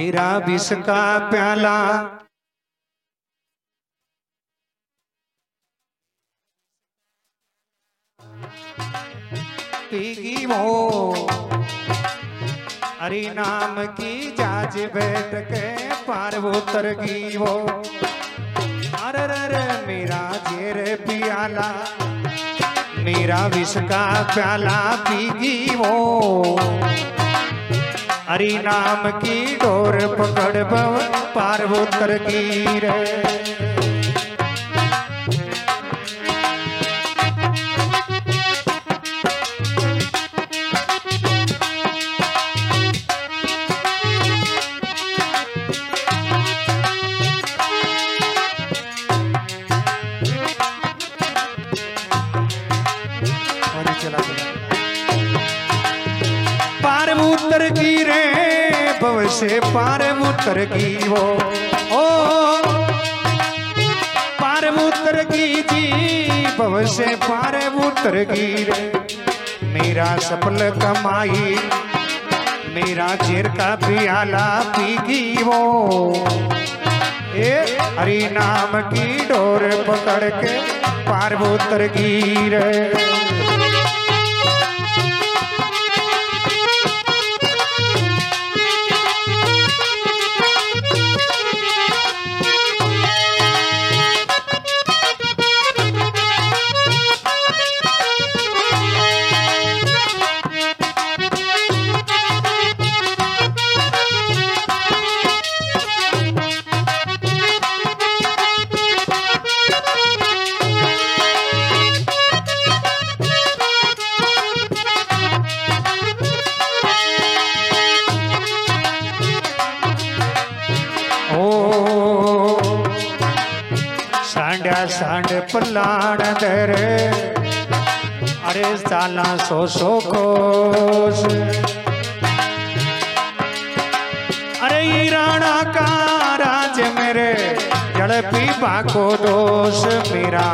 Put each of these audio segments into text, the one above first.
मेरा विष का प्याला। पीगी हरि नाम की जाज बैठ के पार उतर गई वो। अरे अरे मेरा जेर पियाला, मेरा विष का प्याला पीगी वो। हरि नाम की डोर पकड़ पार्वोत्तर की रे पार की वो। ओ पार उतर की जी भव से पार उतर की रे। मेरा सफल कमाई, मेरा जेर का पियाला पीगी वो। ए, हरि नाम की डोर पकड़ के पार उतर पलाण दर अरे साला सो सो कोस। अरे राणा का राज मेरे जड़ पीपा को दोष मेरा।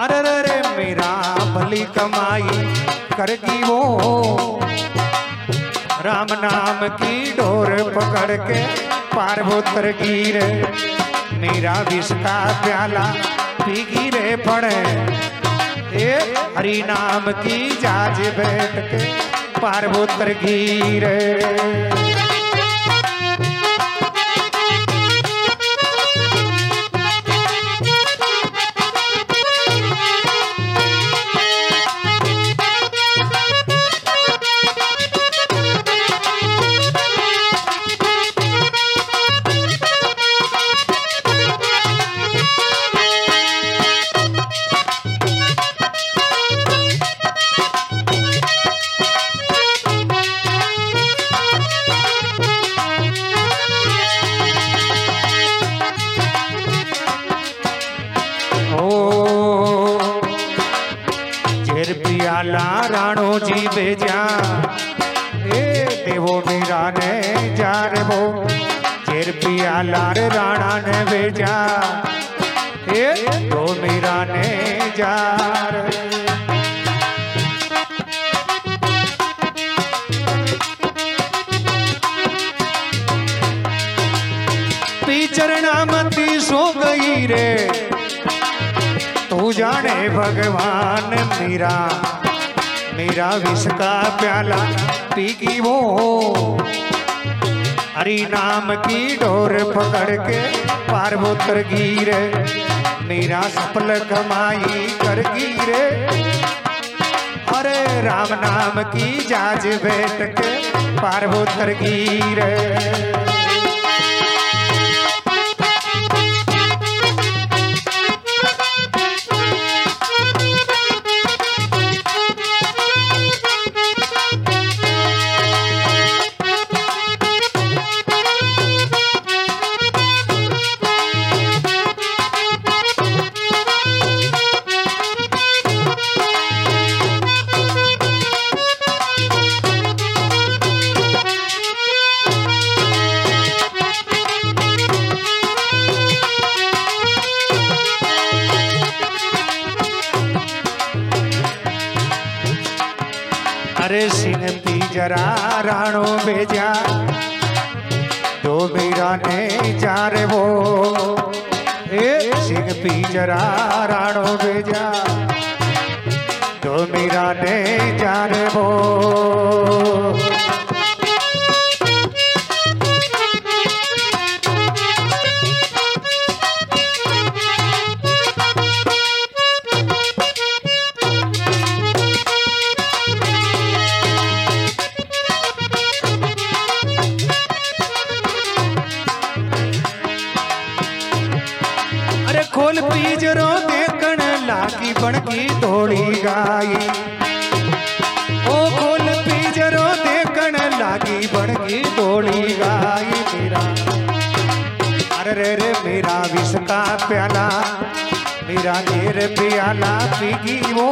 अरे रे रे मेरा, भली कमाई करगी वो। राम नाम की डोर पकड़ के पार्वोत्तर गिर। मेरा विष का प्याला पी गिरे पड़े। ए, हरि नाम की जाज बैठ के पार्वोत्तर गिर। राणो जी। बेजा ए देवो मीरा ने जार वो जेर पियाला रे राणा ने बेजा ए दो मीरा ने जार। पीचरना मती सो गई रे। तू जाने भगवान मेरा। मेरा विष का प्याला पी की वो। हरि नाम की डोर पकड़ के पार्वोत्तर गिर, मेरा सफल कमाई कर गिरे। अरे राम नाम की जाज बैठ के पार्वोत्तर गिर। जरा राणो भेजा तो मेरा ने चार वो सिंह पी जरा राणो भेजा तो मेरा ने चार वो। बनकी बोली गाई मेरा। अरे रे रे, मेरा विष का प्याला, मेरा नेर प्याला पीगी वो।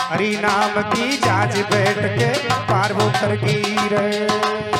हरी नाम की जाज बैठ के पार्वतर की रे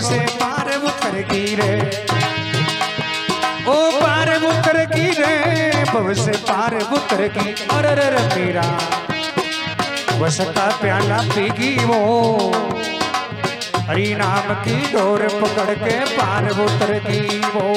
से पार उतर की रे ओ पार उतर की रे भव से पार उतर की अर रे रे मेरा, वसता प्याला पीगी वो। हरी नाम की डोर पकड़ के पार उतर की वो।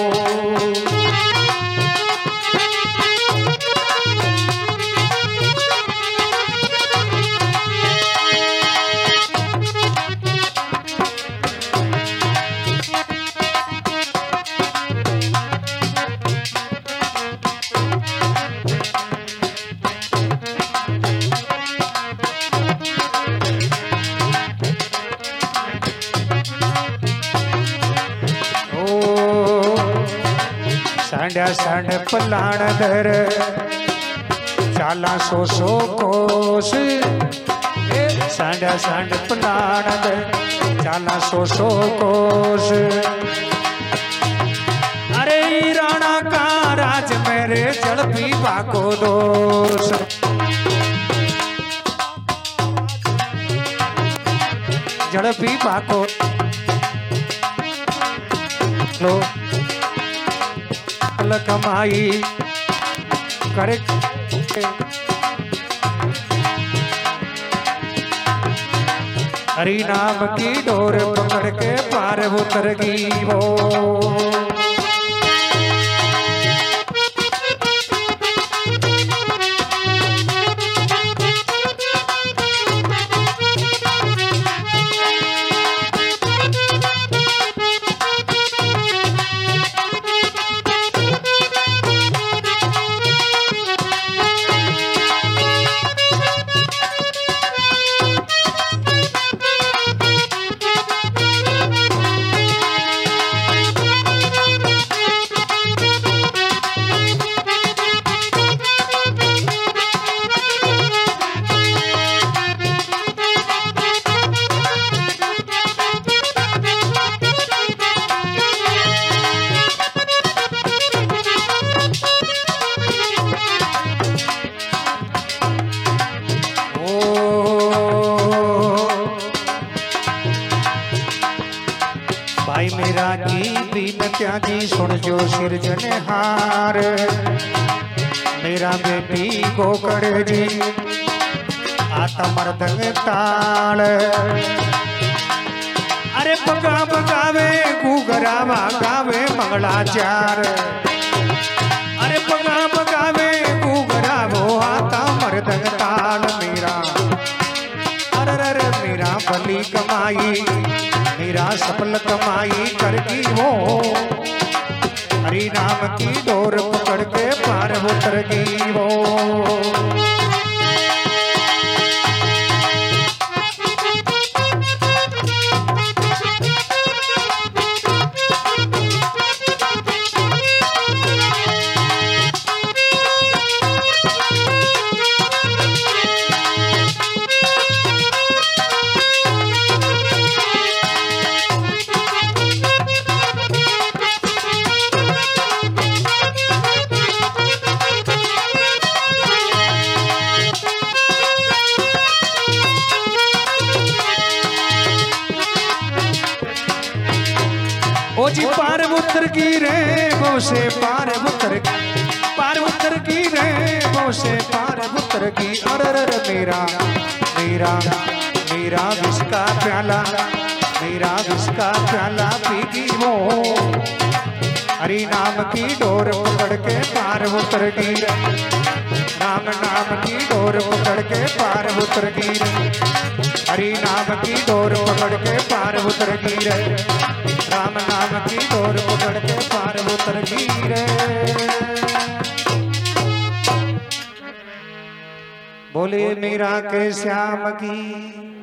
सांड पलाण धर चाला सो सो कोस। सांड्या सांड पलाण धर चाला सो सो कोस। अरे राणा का राज मेरे जल पीवा को दोष जड़ पीवा को कमाई। करे हरी नाम की डोर पकड़ के पार उतर गई वो। ત્યાંથી સુણજો સિરજને હાર મેરા બેટી ગોકળજી આતા મરદંગ તાળ અરે પગા પગાવે ગુગરાવા ગાવે મંગળાચાર અરે પગા પગાવે ગુગરાવો આતા મરદંગ તાળ મેરા अरे अरे मेरा भली कमाई मेरा सफल कमाई करगी हरी हरि नाम की डोर पकड़ के पार उतर गई। ओ जी, पार उतर की रे वो से पार उतर पार उतर की रे वो से पार उतर की। अरे मेरा मेरा मेरा विष का प्याला, मेरा विष का प्याला पीगी वो हरि नाम की डोर पकड़ के पार उतर की। नाम नाम की डोर पकड़ के पार उतर की। हरि नाम की डोर पकड़ के पार उतर की। रे राम नाम की डोर पकड़ के पार उतर रे बोले मीरा के श्याम की